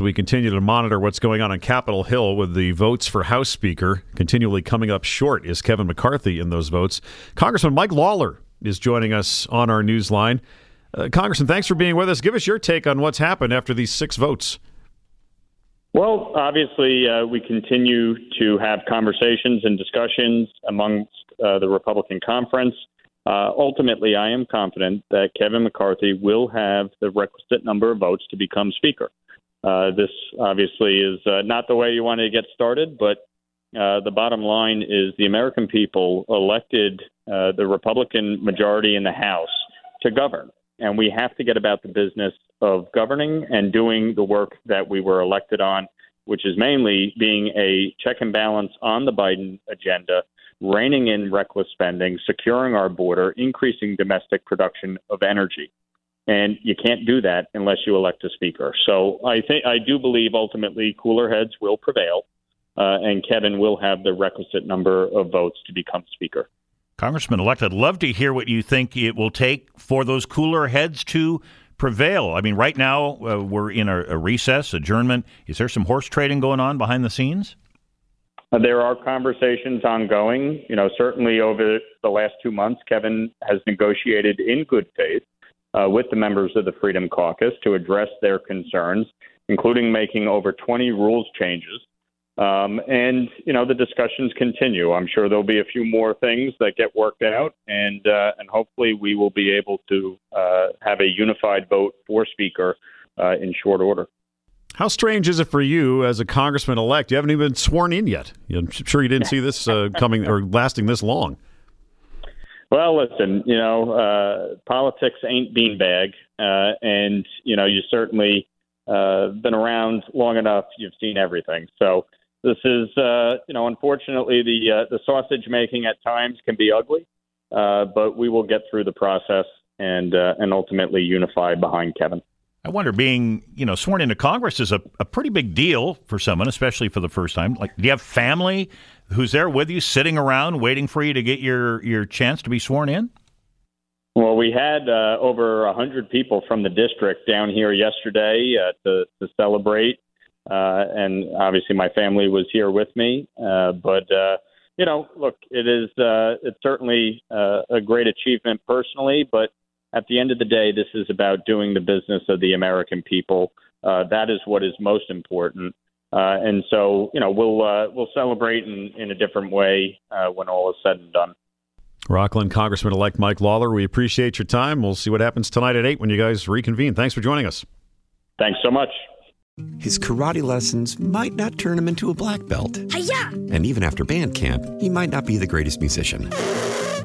We continue to monitor what's going on on Capitol Hill with the votes for House Speaker continually coming up short is Kevin McCarthy in those votes. Congressman Mike Lawler is joining us on our news line. Uh, Congressman, thanks for being with us. Give us your take on what's happened after these six votes. Well, obviously, uh, we continue to have conversations and discussions amongst uh, the Republican conference. Uh, ultimately, I am confident that Kevin McCarthy will have the requisite number of votes to become Speaker. Uh, this obviously is uh, not the way you want to get started, but uh, the bottom line is the American people elected uh, the Republican majority in the House to govern. And we have to get about the business of governing and doing the work that we were elected on, which is mainly being a check and balance on the Biden agenda, reining in reckless spending, securing our border, increasing domestic production of energy. And you can't do that unless you elect a speaker. So I think I do believe ultimately cooler heads will prevail, uh, and Kevin will have the requisite number of votes to become speaker. Congressman elect, I'd love to hear what you think it will take for those cooler heads to prevail. I mean, right now uh, we're in a, a recess, adjournment. Is there some horse trading going on behind the scenes? Uh, there are conversations ongoing. You know, certainly over the last two months, Kevin has negotiated in good faith uh, with the members of the Freedom Caucus to address their concerns, including making over 20 rules changes. Um, and you know the discussions continue. I'm sure there'll be a few more things that get worked out, and uh, and hopefully we will be able to uh, have a unified vote for Speaker uh, in short order. How strange is it for you as a congressman elect? You haven't even been sworn in yet. I'm sure you didn't see this uh, coming or lasting this long. Well, listen, you know, uh, politics ain't beanbag, uh, and you know, you certainly uh, been around long enough. You've seen everything. So this is, uh, you know, unfortunately, the uh, the sausage making at times can be ugly, uh, but we will get through the process and uh, and ultimately unify behind Kevin. I wonder, being you know sworn into Congress is a, a pretty big deal for someone, especially for the first time. Like, do you have family who's there with you, sitting around waiting for you to get your your chance to be sworn in? Well, we had uh, over a hundred people from the district down here yesterday uh, to to celebrate, uh, and obviously my family was here with me. Uh, but uh, you know, look, it is uh, it's certainly uh, a great achievement personally, but at the end of the day, this is about doing the business of the American people. Uh, that is what is most important. Uh, and so, you know, we'll uh, we'll celebrate in, in a different way uh, when all is said and done. Rockland Congressman elect Mike Lawler, we appreciate your time. We'll see what happens tonight at 8 when you guys reconvene. Thanks for joining us. Thanks so much. His karate lessons might not turn him into a black belt. Hi-ya! And even after band camp, he might not be the greatest musician.